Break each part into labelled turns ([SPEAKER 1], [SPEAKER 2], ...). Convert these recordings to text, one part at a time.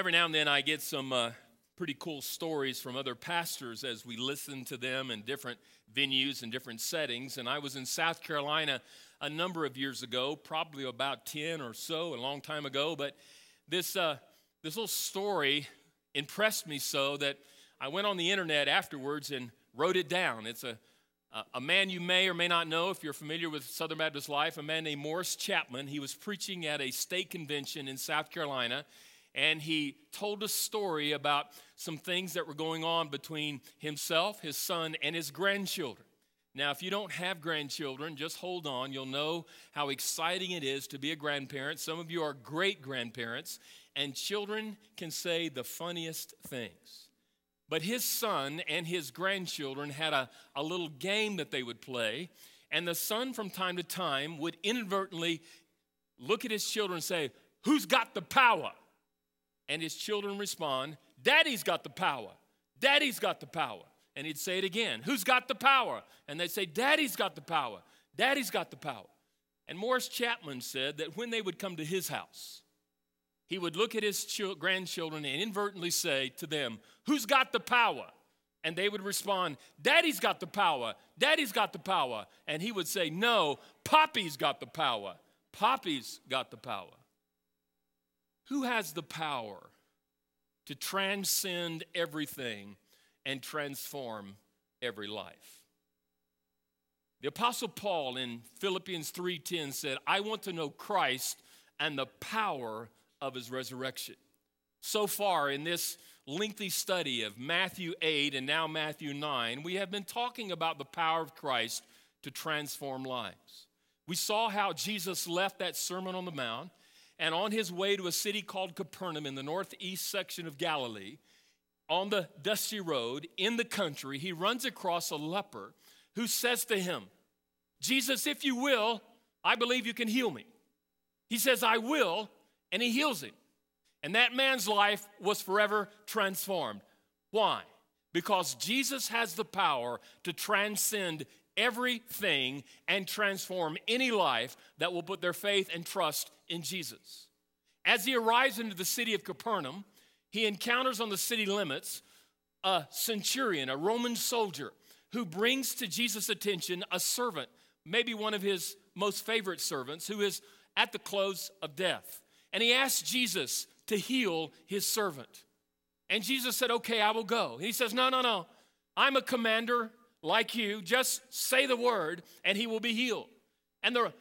[SPEAKER 1] every now and then I get some uh, pretty cool stories from other pastors as we listen to them in different venues and different settings. And I was in South Carolina a number of years ago, probably about 10 or so, a long time ago. But this, uh, this little story impressed me so that I went on the internet afterwards and wrote it down. It's a, a- a man you may or may not know if you're familiar with Southern Baptist life, a man named Morris Chapman. He was preaching at a state convention in South Carolina, and he told a story about some things that were going on between himself, his son, and his grandchildren. Now, if you don't have grandchildren, just hold on. You'll know how exciting it is to be a grandparent. Some of you are great grandparents, and children can say the funniest things. But his son and his grandchildren had a, a little game that they would play, and the son from time to time would inadvertently look at his children and say, Who's got the power? And his children respond, Daddy's got the power. Daddy's got the power. And he'd say it again, Who's got the power? And they'd say, Daddy's got the power. Daddy's got the power. And Morris Chapman said that when they would come to his house, he would look at his grandchildren and inadvertently say to them, Who's got the power? And they would respond, Daddy's got the power. Daddy's got the power. And he would say, No, Poppy's got the power. Poppy's got the power. Who has the power to transcend everything and transform every life? The apostle Paul in Philippians 3:10 said, "I want to know Christ and the power of his resurrection." So far in this lengthy study of Matthew 8 and now Matthew 9, we have been talking about the power of Christ to transform lives. We saw how Jesus left that Sermon on the Mount and on his way to a city called Capernaum in the northeast section of Galilee, on the dusty road in the country, he runs across a leper who says to him, Jesus, if you will, I believe you can heal me. He says, I will, and he heals him. And that man's life was forever transformed. Why? Because Jesus has the power to transcend everything and transform any life that will put their faith and trust in Jesus. As he arrives into the city of Capernaum, he encounters on the city limits a centurion, a Roman soldier, who brings to Jesus' attention a servant, maybe one of his most favorite servants, who is at the close of death. And he asks Jesus to heal his servant. And Jesus said, Okay, I will go. And he says, No, no, no. I'm a commander like you. Just say the word and he will be healed. And the,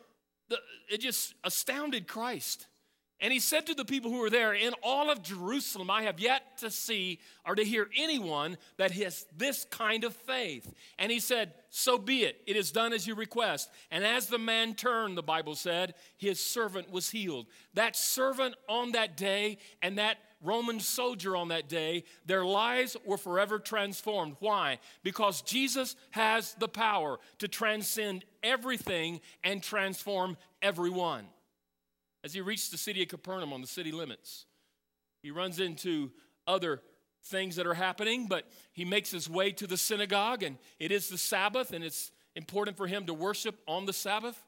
[SPEAKER 1] the, it just astounded Christ. And he said to the people who were there, In all of Jerusalem, I have yet to see or to hear anyone that has this kind of faith. And he said, So be it. It is done as you request. And as the man turned, the Bible said, his servant was healed. That servant on that day and that Roman soldier on that day, their lives were forever transformed. Why? Because Jesus has the power to transcend everything and transform everyone. As he reached the city of Capernaum on the city limits, he runs into other things that are happening, but he makes his way to the synagogue, and it is the Sabbath, and it's important for him to worship on the Sabbath.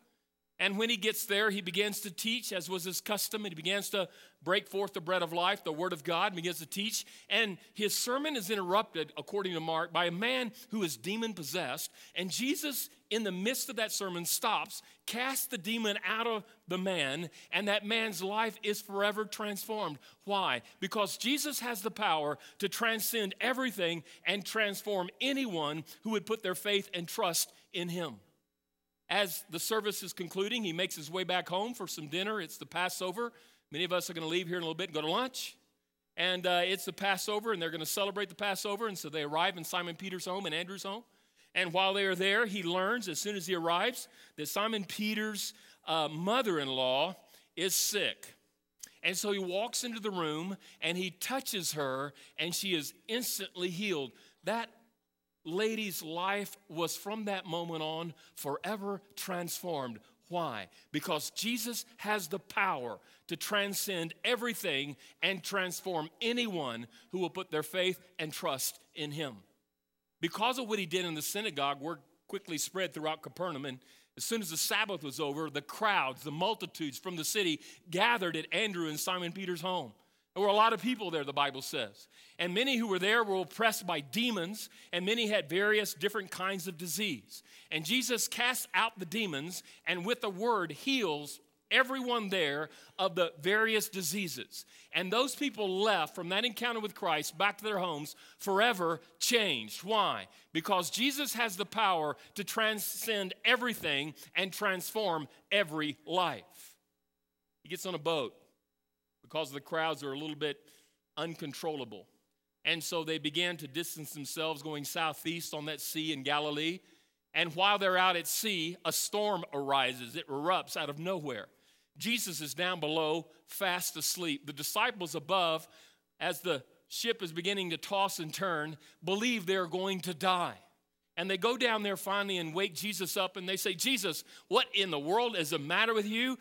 [SPEAKER 1] And when he gets there, he begins to teach, as was his custom, and he begins to break forth the bread of life, the word of God, and begins to teach. And his sermon is interrupted, according to Mark, by a man who is demon possessed. And Jesus, in the midst of that sermon, stops, casts the demon out of the man, and that man's life is forever transformed. Why? Because Jesus has the power to transcend everything and transform anyone who would put their faith and trust in him. As the service is concluding, he makes his way back home for some dinner. It's the Passover. Many of us are going to leave here in a little bit and go to lunch. And uh, it's the Passover, and they're going to celebrate the Passover. And so they arrive in Simon Peter's home and Andrew's home. And while they are there, he learns as soon as he arrives that Simon Peter's uh, mother in law is sick. And so he walks into the room and he touches her, and she is instantly healed. That lady's life was from that moment on forever transformed. Why? Because Jesus has the power to transcend everything and transform anyone who will put their faith and trust in him. Because of what he did in the synagogue, word quickly spread throughout Capernaum. And as soon as the Sabbath was over, the crowds, the multitudes from the city gathered at Andrew and Simon Peter's home. There were a lot of people there, the Bible says. And many who were there were oppressed by demons, and many had various different kinds of disease. And Jesus casts out the demons, and with the word heals everyone there of the various diseases. And those people left from that encounter with Christ back to their homes forever changed. Why? Because Jesus has the power to transcend everything and transform every life. He gets on a boat because the crowds are a little bit uncontrollable. And so they began to distance themselves going southeast on that sea in Galilee. And while they're out at sea, a storm arises. It erupts out of nowhere. Jesus is down below, fast asleep. The disciples above, as the ship is beginning to toss and turn, believe they're going to die. And they go down there finally and wake Jesus up and they say, Jesus, what in the world is the matter with you?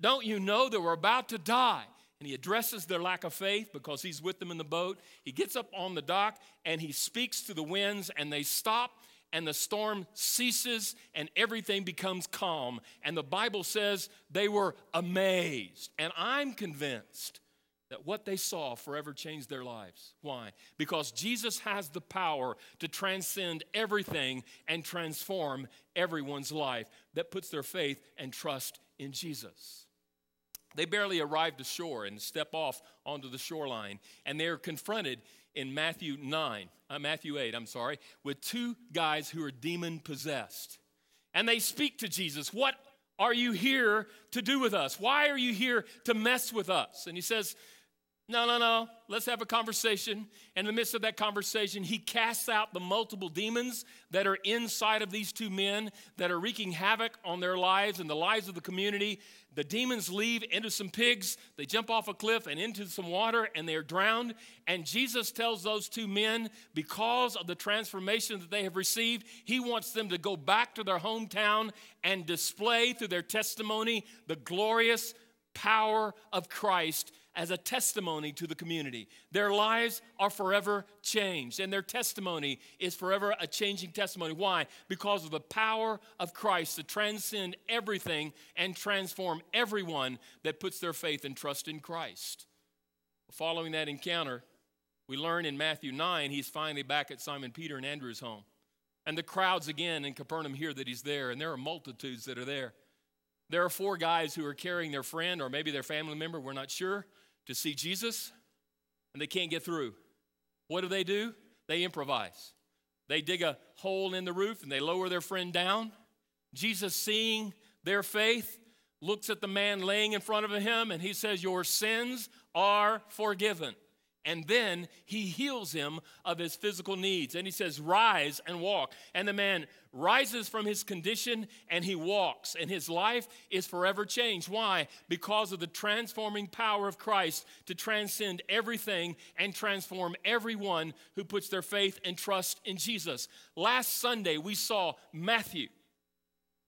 [SPEAKER 1] Don't you know that we're about to die? And he addresses their lack of faith because he's with them in the boat. He gets up on the dock and he speaks to the winds and they stop and the storm ceases and everything becomes calm. And the Bible says they were amazed. And I'm convinced that what they saw forever changed their lives. Why? Because Jesus has the power to transcend everything and transform everyone's life that puts their faith and trust in Jesus. They barely arrived ashore and step off onto the shoreline, and they're confronted in Matthew 9, uh, Matthew 8, I'm sorry, with two guys who are demon possessed. And they speak to Jesus, What are you here to do with us? Why are you here to mess with us? And he says, no, no, no. Let's have a conversation. In the midst of that conversation, he casts out the multiple demons that are inside of these two men that are wreaking havoc on their lives and the lives of the community. The demons leave into some pigs. They jump off a cliff and into some water and they're drowned. And Jesus tells those two men, because of the transformation that they have received, he wants them to go back to their hometown and display through their testimony the glorious power of Christ as a testimony to the community. Their lives are forever changed, and their testimony is forever a changing testimony. Why? Because of the power of Christ to transcend everything and transform everyone that puts their faith and trust in Christ. Following that encounter, we learn in Matthew 9 he's finally back at Simon Peter and Andrew's home. And the crowds again in Capernaum hear that he's there, and there are multitudes that are there. There are four guys who are carrying their friend or maybe their family member, we're not sure to see Jesus and they can't get through. What do they do? They improvise. They dig a hole in the roof and they lower their friend down. Jesus, seeing their faith, looks at the man laying in front of him and he says, Your sins are forgiven. And then he heals him of his physical needs. And he says, Rise and walk. And the man rises from his condition and he walks. And his life is forever changed. Why? Because of the transforming power of Christ to transcend everything and transform everyone who puts their faith and trust in Jesus. Last Sunday, we saw Matthew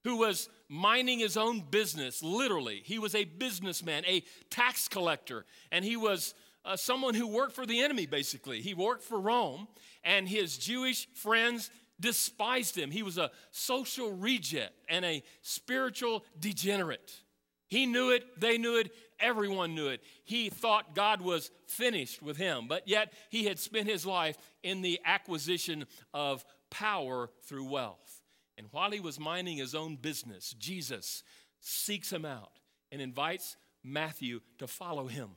[SPEAKER 1] who was minding his own business, literally. He was a businessman, a tax collector, and he was uh, someone who worked for the enemy, basically. He worked for Rome, and his Jewish friends despised him. He was a social reject and a spiritual degenerate. He knew it, they knew it, everyone knew it. He thought God was finished with him, but yet he had spent his life in the acquisition of power through wealth. And while he was minding his own business, Jesus seeks him out and invites Matthew to follow him.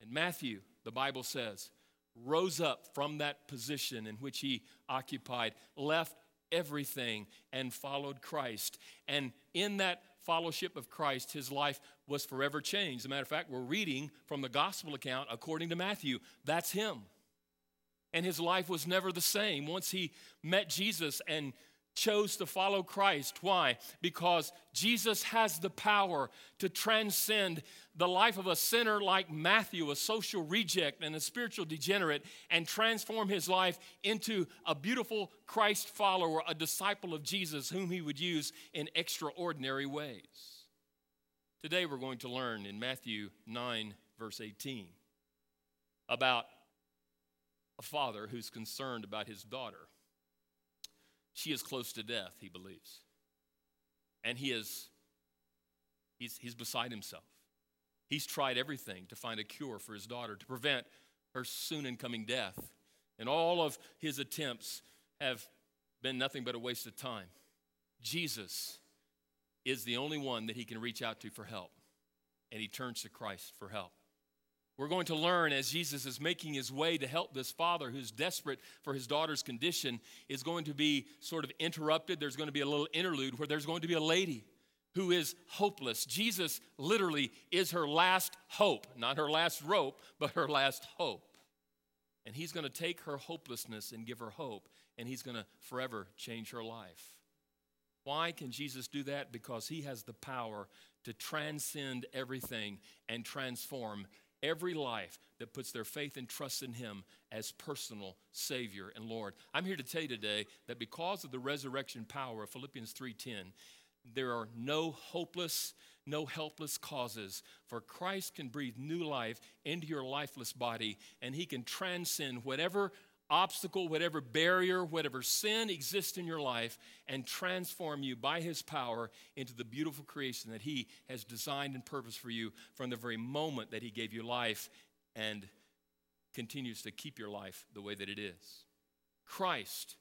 [SPEAKER 1] And Matthew, the Bible says, rose up from that position in which he occupied, left everything, and followed Christ. And in that fellowship of Christ, his life was forever changed. As a matter of fact, we're reading from the gospel account according to Matthew. That's him. And his life was never the same. Once he met Jesus and chose to follow Christ. Why? Because Jesus has the power to transcend the life of a sinner like Matthew, a social reject and a spiritual degenerate, and transform his life into a beautiful Christ follower, a disciple of Jesus, whom he would use in extraordinary ways. Today we're going to learn in Matthew 9, verse 18, about a father who's concerned about his daughter. She is close to death, he believes. And he is he's, he's beside himself. He's tried everything to find a cure for his daughter, to prevent her soon incoming death. And all of his attempts have been nothing but a waste of time. Jesus is the only one that he can reach out to for help. And he turns to Christ for help. We're going to learn as Jesus is making his way to help this father who's desperate for his daughter's condition is going to be sort of interrupted. There's going to be a little interlude where there's going to be a lady who is hopeless. Jesus literally is her last hope, not her last rope, but her last hope. And he's going to take her hopelessness and give her hope, and he's going to forever change her life. Why can Jesus do that? Because he has the power to transcend everything and transform every life that puts their faith and trust in Him as personal Savior and Lord. I'm here to tell you today that because of the resurrection power of Philippians 3:10, there are no hopeless, no helpless causes, for Christ can breathe new life into your lifeless body, and He can transcend whatever obstacle, whatever barrier, whatever sin exists in your life, and transform you by His power into the beautiful creation that He has designed and purposed for you from the very moment that He gave you life and continues to keep your life the way that it is. Christ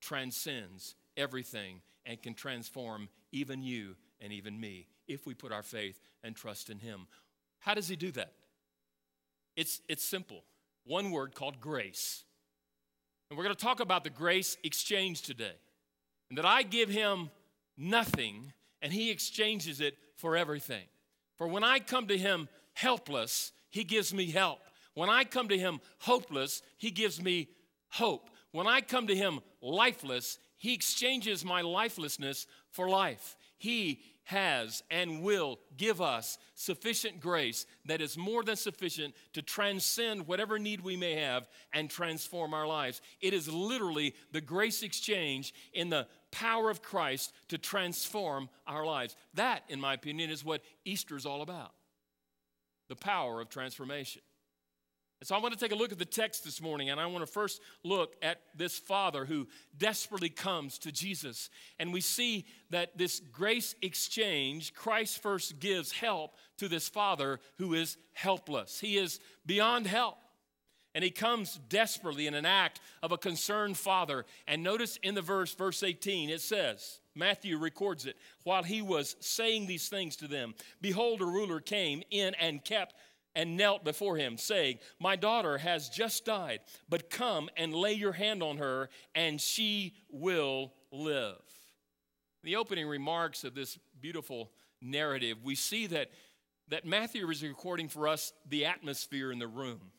[SPEAKER 1] transcends everything and can transform even you and even me if we put our faith and trust in Him. How does He do that? It's, it's simple. One word called grace. And we're going to talk about the grace exchange today. And that I give him nothing and he exchanges it for everything. For when I come to him helpless, he gives me help. When I come to him hopeless, he gives me hope. When I come to him lifeless, he exchanges my lifelessness for life. He has and will give us sufficient grace that is more than sufficient to transcend whatever need we may have and transform our lives. It is literally the grace exchange in the power of Christ to transform our lives. That, in my opinion, is what Easter is all about the power of transformation. So I want to take a look at the text this morning, and I want to first look at this father who desperately comes to Jesus. And we see that this grace exchange, Christ first gives help to this father who is helpless. He is beyond help. And he comes desperately in an act of a concerned father. And notice in the verse, verse 18, it says, Matthew records it, while he was saying these things to them, behold, a ruler came in and kept and knelt before him, saying, My daughter has just died, but come and lay your hand on her, and she will live. In the opening remarks of this beautiful narrative, we see that, that Matthew is recording for us the atmosphere in the room.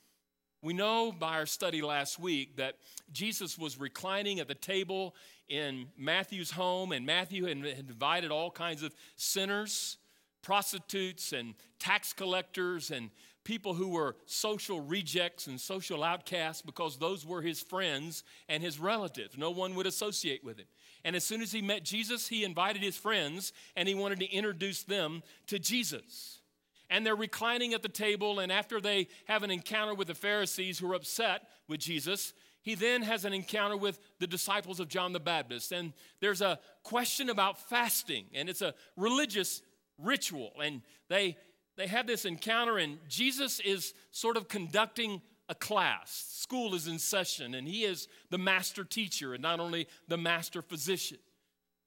[SPEAKER 1] We know by our study last week that Jesus was reclining at the table in Matthew's home, and Matthew had invited all kinds of sinners, prostitutes, and tax collectors, and people who were social rejects and social outcasts because those were his friends and his relatives. No one would associate with him. And as soon as he met Jesus, he invited his friends and he wanted to introduce them to Jesus. And they're reclining at the table, and after they have an encounter with the Pharisees who are upset with Jesus, he then has an encounter with the disciples of John the Baptist. And there's a question about fasting, and it's a religious ritual. And they they have this encounter, and Jesus is sort of conducting a class. School is in session, and he is the master teacher and not only the master physician.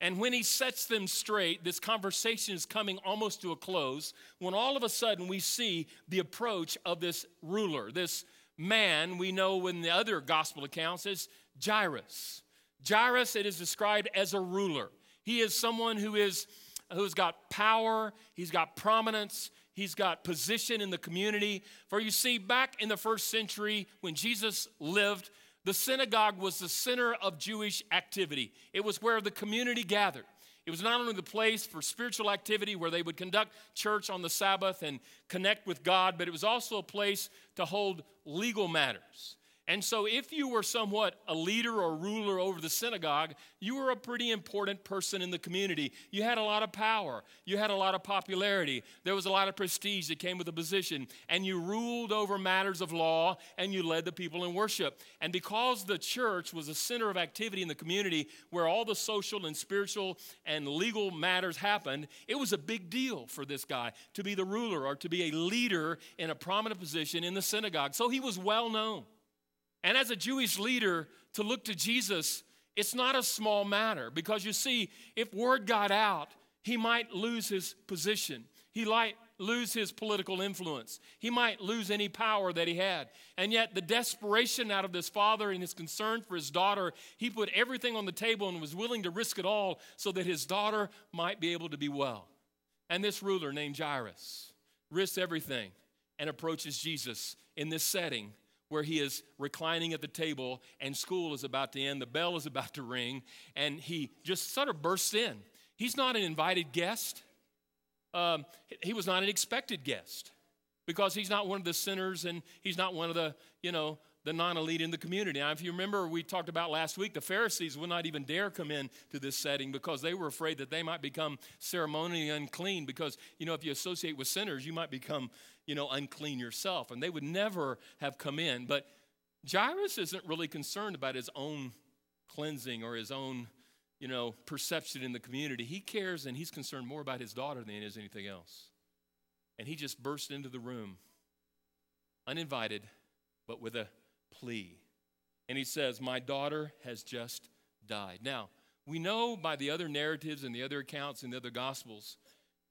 [SPEAKER 1] And when he sets them straight, this conversation is coming almost to a close when all of a sudden we see the approach of this ruler, this man we know in the other gospel accounts as Jairus. Jairus, it is described as a ruler. He is someone who is who's got power, he's got prominence, He's got position in the community. For you see, back in the first century when Jesus lived, The synagogue was the center of Jewish activity, it was where the community gathered. It was not only the place for spiritual activity where they would conduct church on the Sabbath and connect with God, but it was also a place to hold legal matters. And so, if you were somewhat a leader or ruler over the synagogue, you were a pretty important person in the community. You had a lot of power, you had a lot of popularity, there was a lot of prestige that came with the position, and you ruled over matters of law and you led the people in worship. And because the church was a center of activity in the community where all the social and spiritual and legal matters happened, it was a big deal for this guy to be the ruler or to be a leader in a prominent position in the synagogue. So, he was well known. And as a Jewish leader, to look to Jesus, it's not a small matter because you see, if word got out, he might lose his position. He might lose his political influence. He might lose any power that he had. And yet, the desperation out of this father and his concern for his daughter, he put everything on the table and was willing to risk it all so that his daughter might be able to be well. And this ruler named Jairus risks everything and approaches Jesus in this setting where he is reclining at the table and school is about to end, the bell is about to ring, and he just sort of bursts in. He's not an invited guest, um, he was not an expected guest because he's not one of the sinners and he's not one of the, you know, the non-elite in the community. Now, if you remember, we talked about last week, the Pharisees would not even dare come in to this setting because they were afraid that they might become ceremonially unclean. Because you know, if you associate with sinners, you might become, you know, unclean yourself, and they would never have come in. But Jairus isn't really concerned about his own cleansing or his own, you know, perception in the community. He cares and he's concerned more about his daughter than he is anything else. And he just burst into the room, uninvited, but with a plea. And he says, My daughter has just died. Now, we know by the other narratives and the other accounts in the other gospels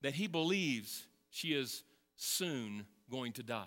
[SPEAKER 1] that he believes she is soon going to die.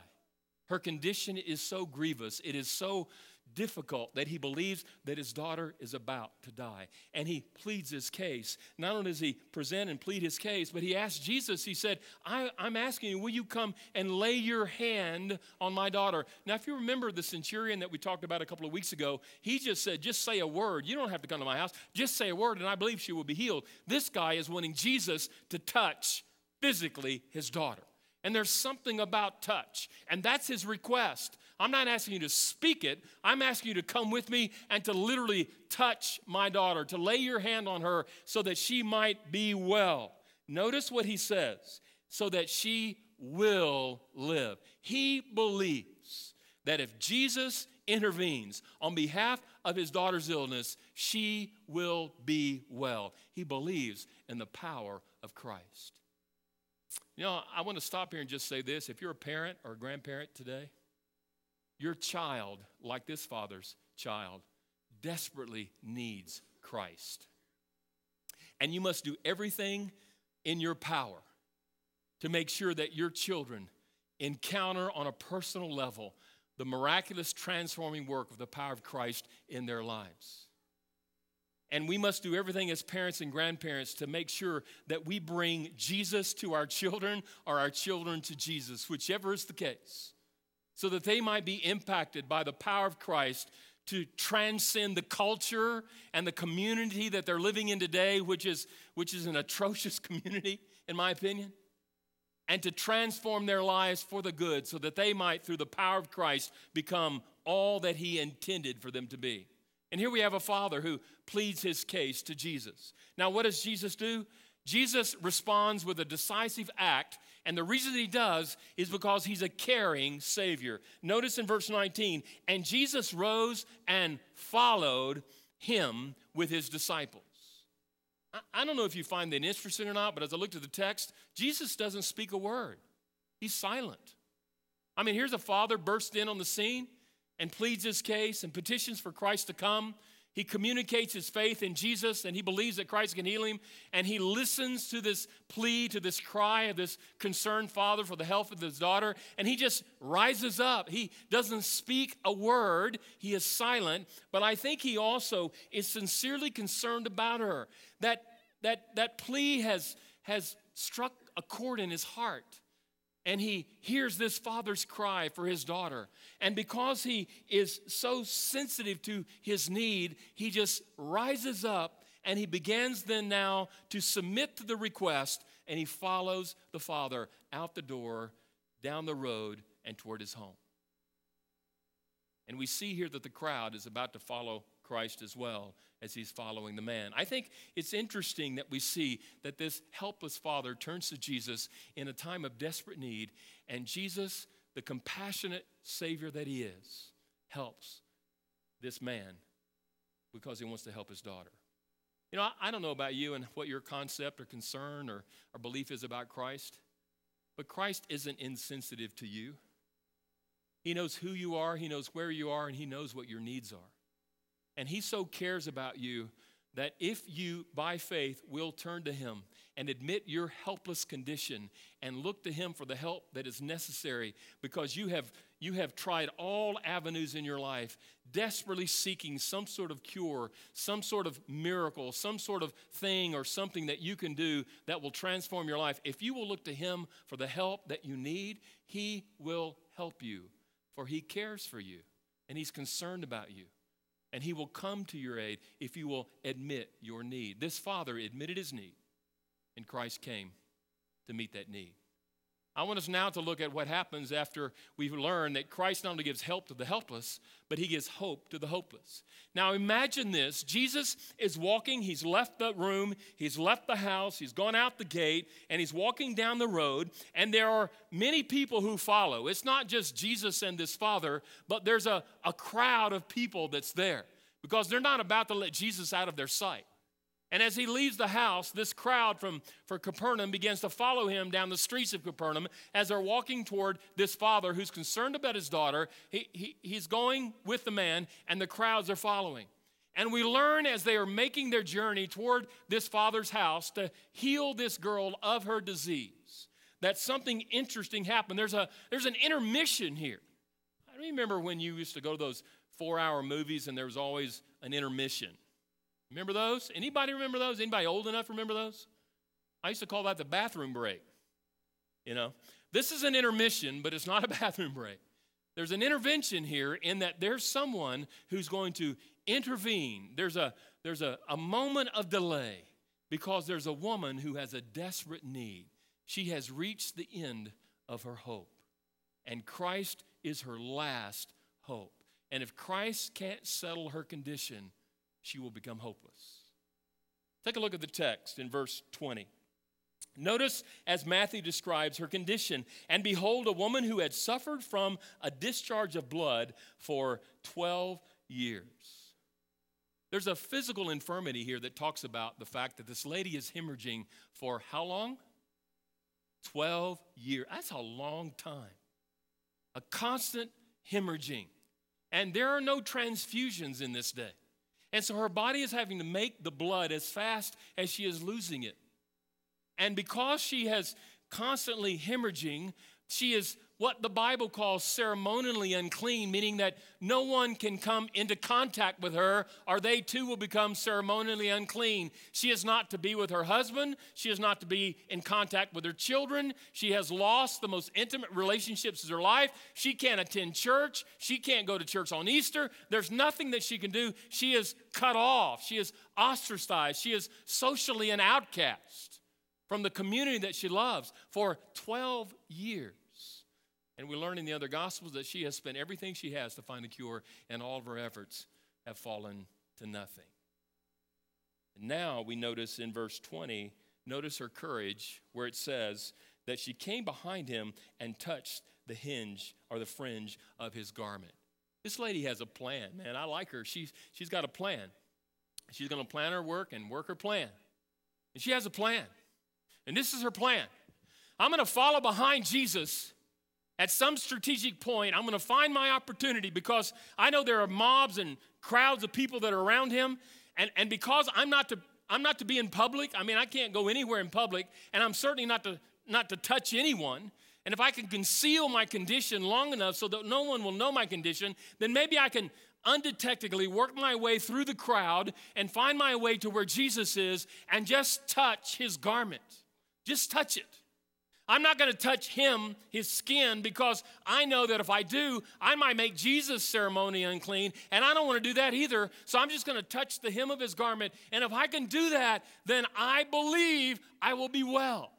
[SPEAKER 1] Her condition is so grievous, it is so difficult that he believes that his daughter is about to die. And he pleads his case. Not only does he present and plead his case, but he asks Jesus, he said, I, am asking you, will you come and lay your hand on my daughter? Now, if you remember the centurion that we talked about a couple of weeks ago, he just said, just say a word. You don't have to come to my house. Just say a word, and I believe she will be healed. This guy is wanting Jesus to touch physically his daughter. And there's something about touch, and that's his request. I'm not asking you to speak it, I'm asking you to come with me and to literally touch my daughter, to lay your hand on her so that she might be well. Notice what he says so that she will live. He believes that if Jesus intervenes on behalf of his daughter's illness, she will be well. He believes in the power of Christ. You know, I want to stop here and just say this. If you're a parent or a grandparent today, your child, like this father's child, desperately needs Christ. And you must do everything in your power to make sure that your children encounter on a personal level the miraculous transforming work of the power of Christ in their lives. And we must do everything as parents and grandparents to make sure that we bring Jesus to our children or our children to Jesus, whichever is the case, so that they might be impacted by the power of Christ to transcend the culture and the community that they're living in today, which is, which is an atrocious community, in my opinion, and to transform their lives for the good so that they might, through the power of Christ, become all that He intended for them to be. And here we have a father who pleads his case to Jesus. Now, what does Jesus do? Jesus responds with a decisive act, and the reason he does is because he's a caring Savior. Notice in verse 19, and Jesus rose and followed him with his disciples. I don't know if you find that interesting or not, but as I looked at the text, Jesus doesn't speak a word. He's silent. I mean, here's a father burst in on the scene and pleads his case and petitions for Christ to come. He communicates his faith in Jesus and he believes that Christ can heal him. And he listens to this plea, to this cry of this concerned father for the health of his daughter. And he just rises up. He doesn't speak a word, he is silent. But I think he also is sincerely concerned about her. That, that, that plea has, has struck a chord in his heart. And he hears this father's cry for his daughter. And because he is so sensitive to his need, he just rises up and he begins then now to submit to the request and he follows the father out the door, down the road, and toward his home. And we see here that the crowd is about to follow Christ as well as he's following the man. I think it's interesting that we see that this helpless father turns to Jesus in a time of desperate need, and Jesus, the compassionate Savior that he is, helps this man because he wants to help his daughter. You know, I, don't know about you and what your concept or concern or, or belief is about Christ, but Christ isn't insensitive to you. He knows who you are, He knows where you are, and He knows what your needs are. And He so cares about you that if you, by faith, will turn to Him and admit your helpless condition and look to Him for the help that is necessary because you have, you have tried all avenues in your life, desperately seeking some sort of cure, some sort of miracle, some sort of thing or something that you can do that will transform your life. If you will look to Him for the help that you need, He will help you for he cares for you and he's concerned about you. And he will come to your aid if you will admit your need. This father admitted his need, and Christ came to meet that need. I want us now to look at what happens after we've learned that Christ not only gives help to the helpless, but he gives hope to the hopeless. Now imagine this Jesus is walking, he's left the room, he's left the house, he's gone out the gate, and he's walking down the road, and there are many people who follow. It's not just Jesus and this father, but there's a, a crowd of people that's there because they're not about to let Jesus out of their sight. And as he leaves the house, this crowd from for Capernaum begins to follow him down the streets of Capernaum as they're walking toward this father who's concerned about his daughter. He, he, he's going with the man, and the crowds are following. And we learn as they are making their journey toward this father's house to heal this girl of her disease that something interesting happened. There's, a, there's an intermission here. I remember when you used to go to those four hour movies and there was always an intermission. Remember those? Anybody remember those? Anybody old enough remember those? I used to call that the bathroom break. You know, this is an intermission, but it's not a bathroom break. There's an intervention here in that there's someone who's going to intervene. There's a there's a, a moment of delay because there's a woman who has a desperate need. She has reached the end of her hope. And Christ is her last hope. And if Christ can't settle her condition, she will become hopeless. Take a look at the text in verse 20. Notice as Matthew describes her condition, and behold, a woman who had suffered from a discharge of blood for 12 years. There's a physical infirmity here that talks about the fact that this lady is hemorrhaging for how long? 12 years. That's a long time. A constant hemorrhaging. And there are no transfusions in this day. And so her body is having to make the blood as fast as she is losing it. And because she has constantly hemorrhaging, she is what the Bible calls ceremonially unclean, meaning that no one can come into contact with her or they too will become ceremonially unclean. She is not to be with her husband. She is not to be in contact with her children. She has lost the most intimate relationships of her life. She can't attend church. She can't go to church on Easter. There's nothing that she can do. She is cut off. She is ostracized. She is socially an outcast from the community that she loves for 12 years. And we learn in the other Gospels that she has spent everything she has to find a cure, and all of her efforts have fallen to nothing. And now we notice in verse 20, notice her courage, where it says that she came behind him and touched the hinge or the fringe of his garment. This lady has a plan, man. I like her. She's, she's got a plan. She's going to plan her work and work her plan. And she has a plan. And this is her plan I'm going to follow behind Jesus at some strategic point, I'm going to find my opportunity because I know there are mobs and crowds of people that are around him. And, and because I'm not, to, I'm not to be in public, I mean, I can't go anywhere in public, and I'm certainly not to, not to touch anyone. And if I can conceal my condition long enough so that no one will know my condition, then maybe I can undetectably work my way through the crowd and find my way to where Jesus is and just touch his garment. Just touch it. I'm not going to touch him, his skin, because I know that if I do, I might make Jesus' ceremony unclean, and I don't want to do that either. So I'm just going to touch the hem of his garment. And if I can do that, then I believe I will be well.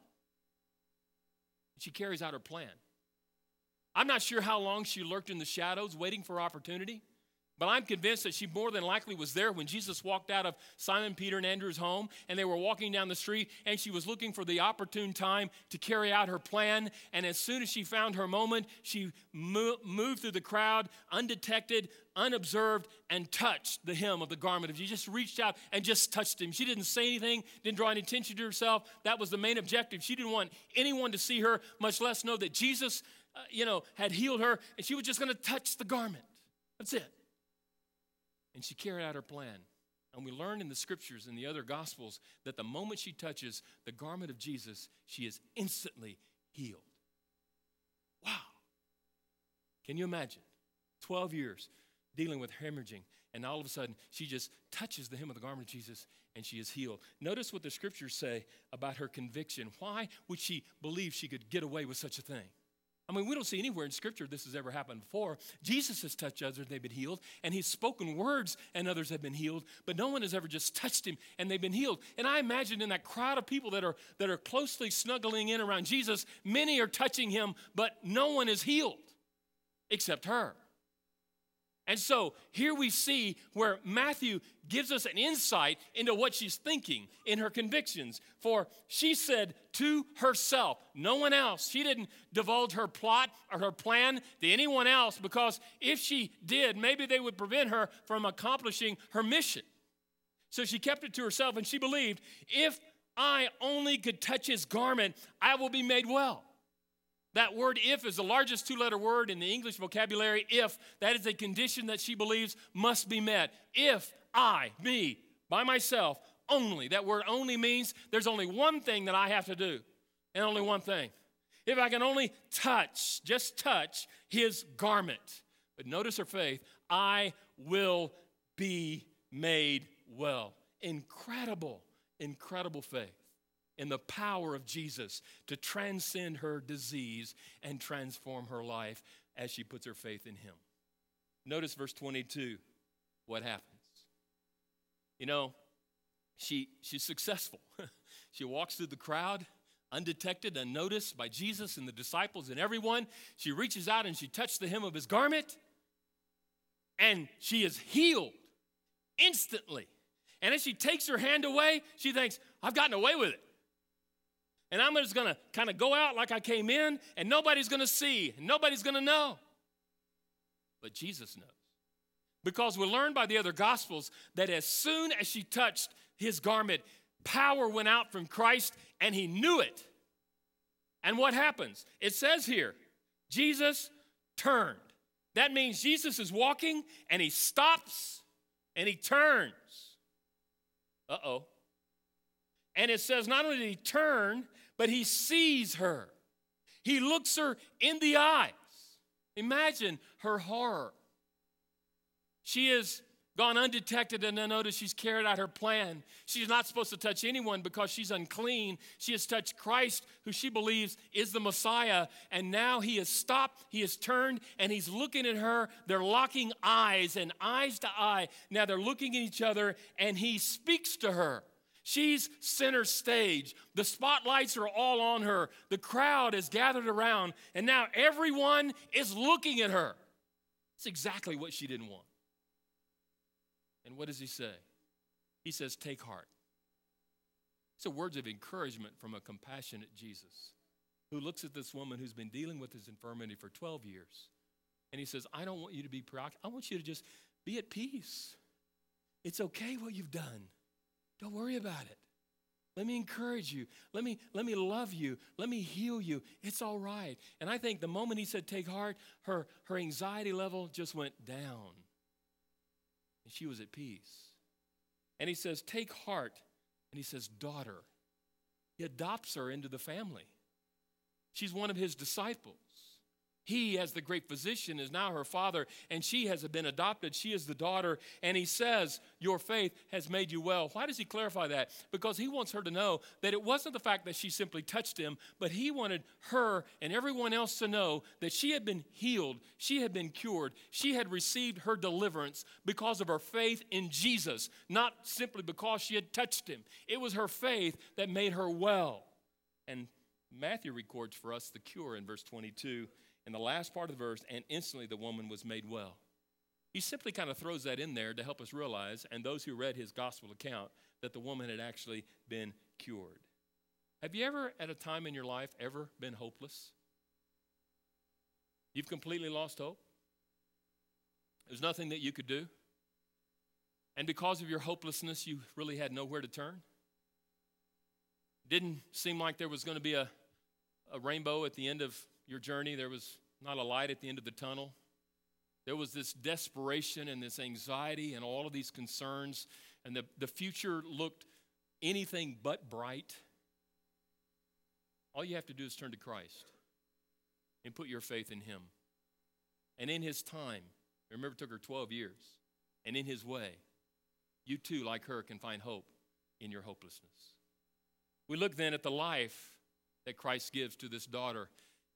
[SPEAKER 1] She carries out her plan. I'm not sure how long she lurked in the shadows waiting for opportunity. But I'm convinced that she more than likely was there when Jesus walked out of Simon, Peter, and Andrew's home, and they were walking down the street, and she was looking for the opportune time to carry out her plan. And as soon as she found her moment, she mo- moved through the crowd, undetected, unobserved, and touched the hem of the garment of Jesus. Just reached out and just touched him. She didn't say anything, didn't draw any attention to herself. That was the main objective. She didn't want anyone to see her, much less know that Jesus, uh, you know, had healed her, and she was just going to touch the garment. That's it. And she carried out her plan. And we learn in the scriptures and the other gospels that the moment she touches the garment of Jesus, she is instantly healed. Wow. Can you imagine? 12 years dealing with hemorrhaging, and all of a sudden she just touches the hem of the garment of Jesus and she is healed. Notice what the scriptures say about her conviction. Why would she believe she could get away with such a thing? I mean, we don't see anywhere in Scripture this has ever happened before. Jesus has touched others, and they've been healed, and He's spoken words, and others have been healed, but no one has ever just touched Him and they've been healed. And I imagine in that crowd of people that are, that are closely snuggling in around Jesus, many are touching Him, but no one is healed except her. And so here we see where Matthew gives us an insight into what she's thinking in her convictions. For she said to herself, no one else, she didn't divulge her plot or her plan to anyone else because if she did, maybe they would prevent her from accomplishing her mission. So she kept it to herself and she believed, if I only could touch his garment, I will be made well. That word if is the largest two letter word in the English vocabulary. If, that is a condition that she believes must be met. If I, me, by myself, only, that word only means there's only one thing that I have to do, and only one thing. If I can only touch, just touch his garment. But notice her faith I will be made well. Incredible, incredible faith in the power of Jesus to transcend her disease and transform her life as she puts her faith in him. Notice verse 22, what happens. You know, she, she's successful. she walks through the crowd undetected, unnoticed by Jesus and the disciples and everyone. She reaches out and she touches the hem of his garment, and she is healed instantly. And as she takes her hand away, she thinks, I've gotten away with it. And I'm just gonna kind of go out like I came in, and nobody's gonna see, and nobody's gonna know. But Jesus knows. Because we learn by the other gospels that as soon as she touched his garment, power went out from Christ, and he knew it. And what happens? It says here, Jesus turned. That means Jesus is walking and he stops and he turns. Uh oh. And it says not only did he turn, but he sees her. He looks her in the eyes. Imagine her horror. She has gone undetected and unnoticed. She's carried out her plan. She's not supposed to touch anyone because she's unclean. She has touched Christ, who she believes is the Messiah. And now he has stopped, he has turned, and he's looking at her. They're locking eyes and eyes to eye. Now they're looking at each other, and he speaks to her. She's center stage. The spotlights are all on her. The crowd is gathered around, and now everyone is looking at her. It's exactly what she didn't want. And what does he say? He says, Take heart. So, words of encouragement from a compassionate Jesus who looks at this woman who's been dealing with this infirmity for 12 years. And he says, I don't want you to be preoccupied. I want you to just be at peace. It's okay what you've done. Don't worry about it. Let me encourage you. Let me, let me love you. Let me heal you. It's all right. And I think the moment he said, take heart, her, her anxiety level just went down. And she was at peace. And he says, take heart. And he says, daughter. He adopts her into the family. She's one of his disciples. He, as the great physician, is now her father, and she has been adopted. She is the daughter, and he says, Your faith has made you well. Why does he clarify that? Because he wants her to know that it wasn't the fact that she simply touched him, but he wanted her and everyone else to know that she had been healed, she had been cured, she had received her deliverance because of her faith in Jesus, not simply because she had touched him. It was her faith that made her well. And Matthew records for us the cure in verse 22 in the last part of the verse, and instantly the woman was made well. He simply kind of throws that in there to help us realize, and those who read his gospel account, that the woman had actually been cured. Have you ever, at a time in your life, ever been hopeless? You've completely lost hope? There's nothing that you could do? And because of your hopelessness, you really had nowhere to turn? Didn't seem like there was going to be a, a rainbow at the end of your journey, there was not a light at the end of the tunnel. There was this desperation and this anxiety and all of these concerns, and the, the future looked anything but bright. All you have to do is turn to Christ and put your faith in Him. And in His time, remember, it took her 12 years, and in His way, you too, like her, can find hope in your hopelessness. We look then at the life that Christ gives to this daughter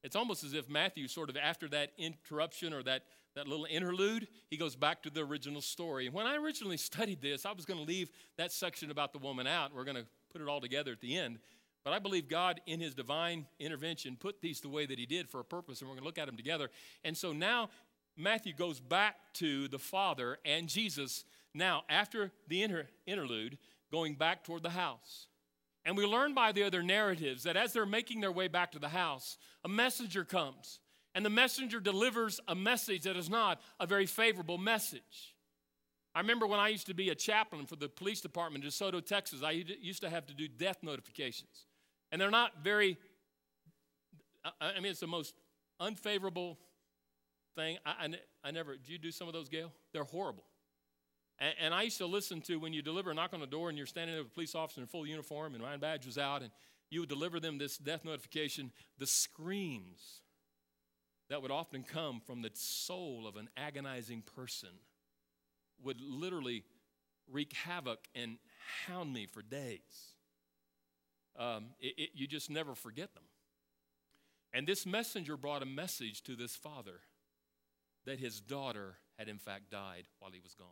[SPEAKER 1] it's almost as if Matthew, sort of after that interruption or that, that little interlude, he goes back to the original story. And when I originally studied this, I was going to leave that section about the woman out. We're going to put it all together at the end. But I believe God, in his divine intervention, put these the way that he did for a purpose, and we're going to look at them together. And so now Matthew goes back to the Father and Jesus, now after the inter- interlude, going back toward the house. And we learn by the other narratives that as they're making their way back to the house, a messenger comes. And the messenger delivers a message that is not a very favorable message. I remember when I used to be a chaplain for the police department in DeSoto, Texas, I used to have to do death notifications. And they're not very, I mean, it's the most unfavorable thing. I, I, I never, did you do some of those, Gail? They're horrible. And, and, I used to listen to when you deliver a knock on the door and you're standing there with a police officer in full uniform and Ryan Badge was out and you would deliver them this death notification, the screams that would often come from the soul of an agonizing person would literally wreak havoc and hound me for days. Um, it, it, you just never forget them. And this messenger brought a message to this father that his daughter had in fact died while he was gone.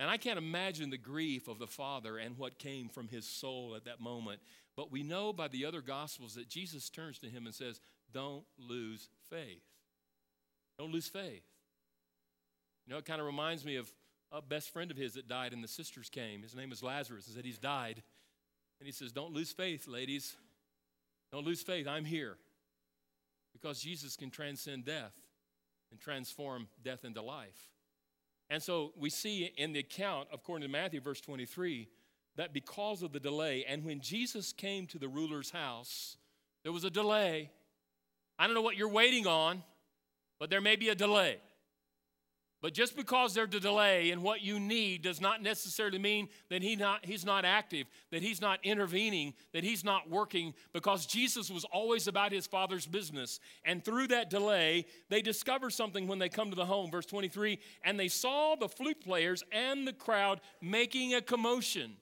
[SPEAKER 1] And I can't imagine the grief of the father and what came from his soul at that moment. But we know by the other gospels that Jesus turns to him and says, Don't lose faith. Don't lose faith. You know, it kind of reminds me of a best friend of his that died, and the sisters came. His name is Lazarus, and said he's died. And he says, Don't lose faith, ladies. Don't lose faith. I'm here. Because Jesus can transcend death and transform death into life. And so we see in the account, according to Matthew, verse 23, that because of the delay, and when Jesus came to the ruler's house, there was a delay. I don't know what you're waiting on, but there may be a delay. But just because there's a delay in what you need does not necessarily mean that he not, he's not active, that he's not intervening, that he's not working, because Jesus was always about his Father's business. And through that delay, they discover something when they come to the home. Verse 23 and they saw the flute players and the crowd making a commotion.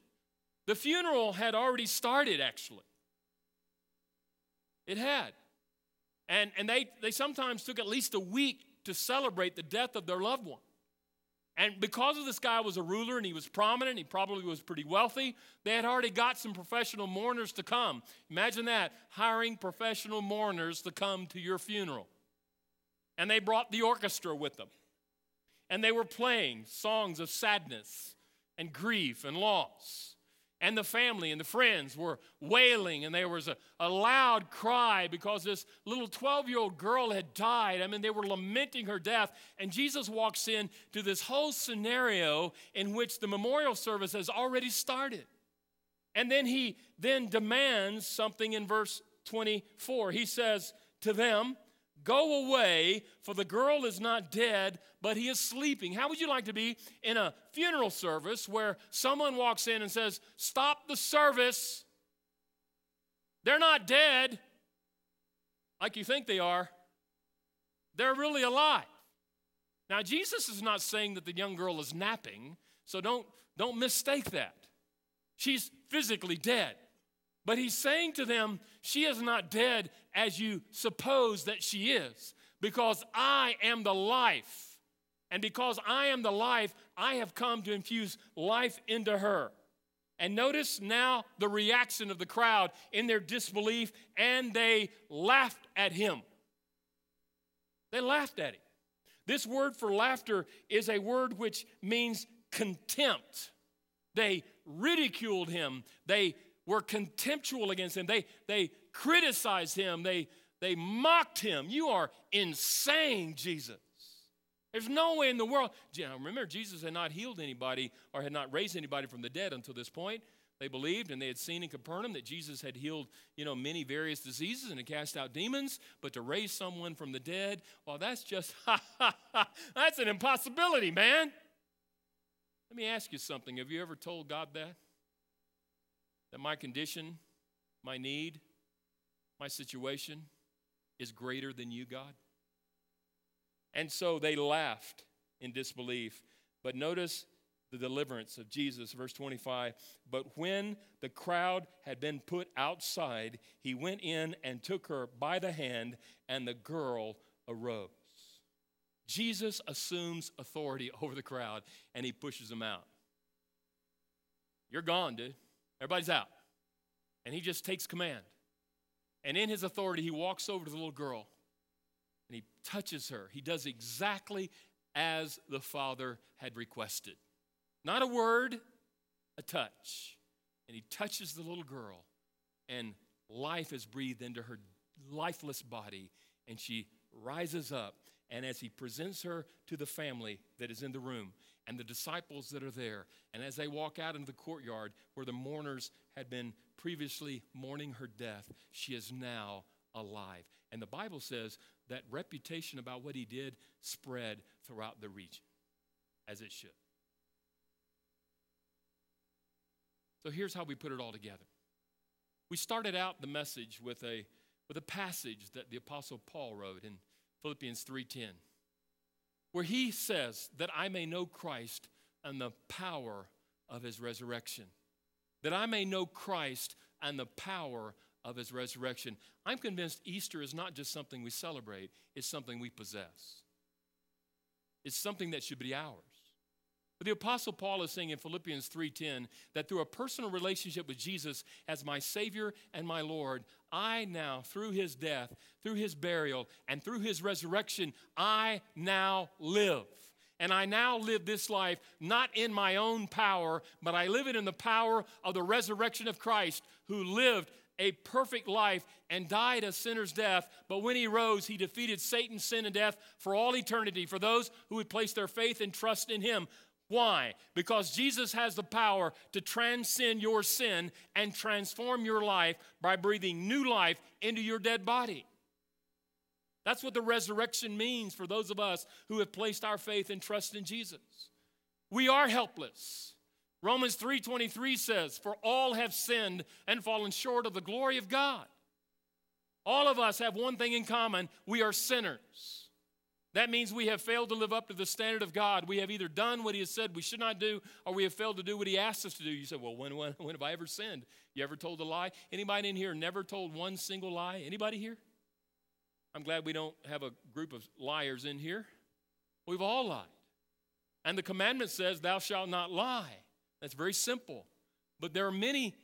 [SPEAKER 1] The funeral had already started, actually. It had. And, and they, they sometimes took at least a week to celebrate the death of their loved one. And because of this guy was a ruler and he was prominent, he probably was pretty wealthy, they had already got some professional mourners to come. Imagine that, hiring professional mourners to come to your funeral. And they brought the orchestra with them. And they were playing songs of sadness and grief and loss and the family and the friends were wailing, and there was a, a loud cry because this little 12 year old girl had died. I mean, they were lamenting her death. And Jesus walks in to this whole scenario in which the memorial service has already started. And then he then demands something in verse 24. He says to them, Go away, for the girl is not dead, but he is sleeping. How would you like to be in a funeral service where someone walks in and says, Stop the service? They're not dead like you think they are. They're really alive. Now, Jesus is not saying that the young girl is napping, so don't, don't mistake that. She's physically dead. But he's saying to them, she is not dead as you suppose that she is, because I am the life. And because I am the life, I have come to infuse life into her. And notice now the reaction of the crowd in their disbelief, and they laughed at him. They laughed at him. This word for laughter is a word which means contempt. They ridiculed him. They were contemptuous against him. They, they criticized him. They, they mocked him. You are insane, Jesus. There's no way in the world. Remember, Jesus had not healed anybody or had not raised anybody from the dead until this point. They believed and they had seen in Capernaum that Jesus had healed, you know, many various diseases and had cast out demons, but to raise someone from the dead, well, that's just, ha, ha, ha, that's an impossibility, man. Let me ask you something. Have you ever told God that? That my condition, my need, my situation is greater than you, God? And so they laughed in disbelief. But notice the deliverance of Jesus, verse 25. But when the crowd had been put outside, he went in and took her by the hand, and the girl arose. Jesus assumes authority over the crowd and he pushes them out. You're gone, dude. Everybody's out. And he just takes command. And in his authority, he walks over to the little girl and he touches her. He does exactly as the Father had requested. Not a word, a touch. And he touches the little girl, and life is breathed into her lifeless body, and she rises up. And as he presents her to the family that is in the room and the disciples that are there, and as they walk out into the courtyard where the mourners had been previously mourning her death, she is now alive. And the Bible says that reputation about what he did spread throughout the region, as it should. So here's how we put it all together. We started out the message with a, with a passage that the Apostle Paul wrote in Philippians 3:10, where he says that I may know Christ and the power of his resurrection. That I may know Christ and the power of his resurrection. I'm convinced Easter is not just something we celebrate, it's something we possess. It's something that should be ours. The apostle Paul is saying in Philippians 3:10 that through a personal relationship with Jesus as my savior and my lord, I now through his death, through his burial, and through his resurrection, I now live. And I now live this life not in my own power, but I live it in the power of the resurrection of Christ who lived a perfect life and died a sinner's death, but when he rose, he defeated Satan, sin, and death for all eternity for those who would place their faith and trust in him. Why? Because Jesus has the power to transcend your sin and transform your life by breathing new life into your dead body. That's what the resurrection means for those of us who have placed our faith and trust in Jesus. We are helpless. Romans 3:23 says, "For all have sinned and fallen short of the glory of God." All of us have one thing in common, we are sinners. That means we have failed to live up to the standard of God. We have either done what He has said we should not do, or we have failed to do what He asked us to do. You say, "Well, when, when, when have I ever sinned? You ever told a lie? Anybody in here never told one single lie? Anybody here? I'm glad we don't have a group of liars in here. We've all lied, and the commandment says, "Thou shalt not lie." That's very simple, but there are many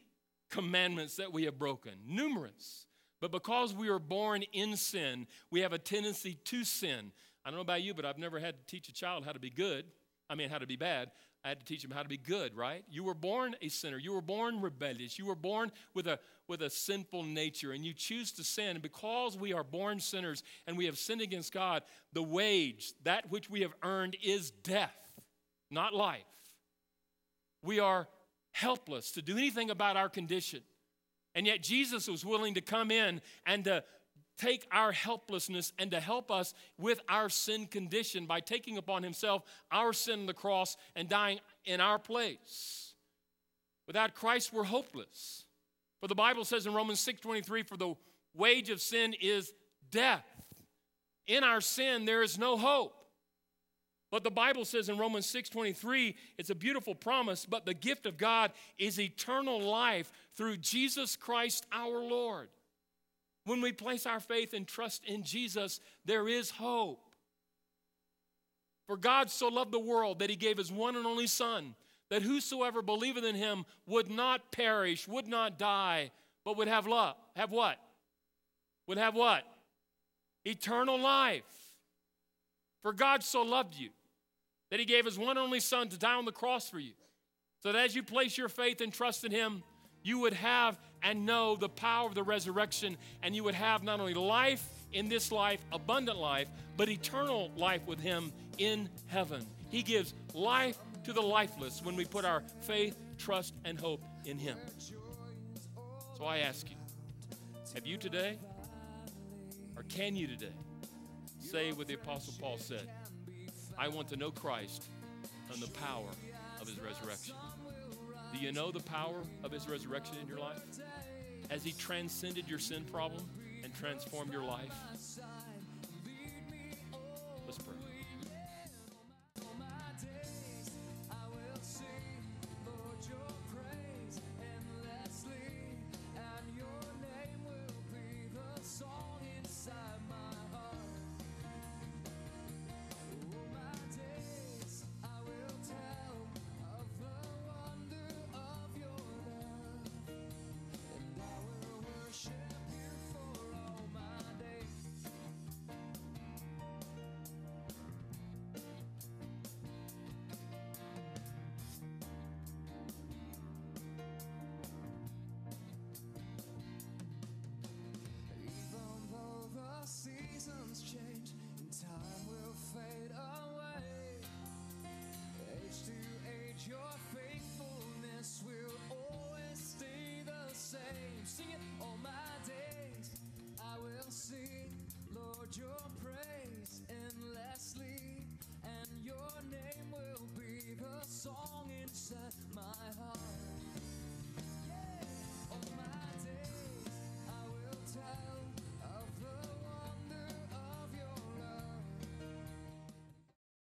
[SPEAKER 1] commandments that we have broken, numerous. But because we are born in sin, we have a tendency to sin. I don't know about you, but I've never had to teach a child how to be good. I mean, how to be bad. I had to teach them how to be good, right? You were born a sinner. You were born rebellious. You were born with a, with a sinful nature, and you choose to sin. And because we are born sinners and we have sinned against God, the wage, that which we have earned, is death, not life. We are helpless to do anything about our condition. And yet, Jesus was willing to come in and to take our helplessness and to help us with our sin condition by taking upon himself our sin on the cross and dying in our place. Without Christ, we're hopeless. For the Bible says in Romans 6:23, for the wage of sin is death. In our sin, there is no hope. But the Bible says in Romans 6:23, it's a beautiful promise, but the gift of God is eternal life through Jesus Christ our Lord. When we place our faith and trust in Jesus, there is hope. For God so loved the world that he gave his one and only Son, that whosoever believeth in him would not perish, would not die, but would have love. Have what? Would have what? Eternal life. For God so loved you that he gave his one and only Son to die on the cross for you. So that as you place your faith and trust in him, you would have and know the power of the resurrection, and you would have not only life in this life, abundant life, but eternal life with him in heaven. He gives life to the lifeless when we put our faith, trust, and hope in him. So I ask you, have you today, or can you today, say what the Apostle Paul said? I want to know Christ and the power of his resurrection. Do you know the power of his resurrection in your life? Has he transcended your sin problem and transformed your life?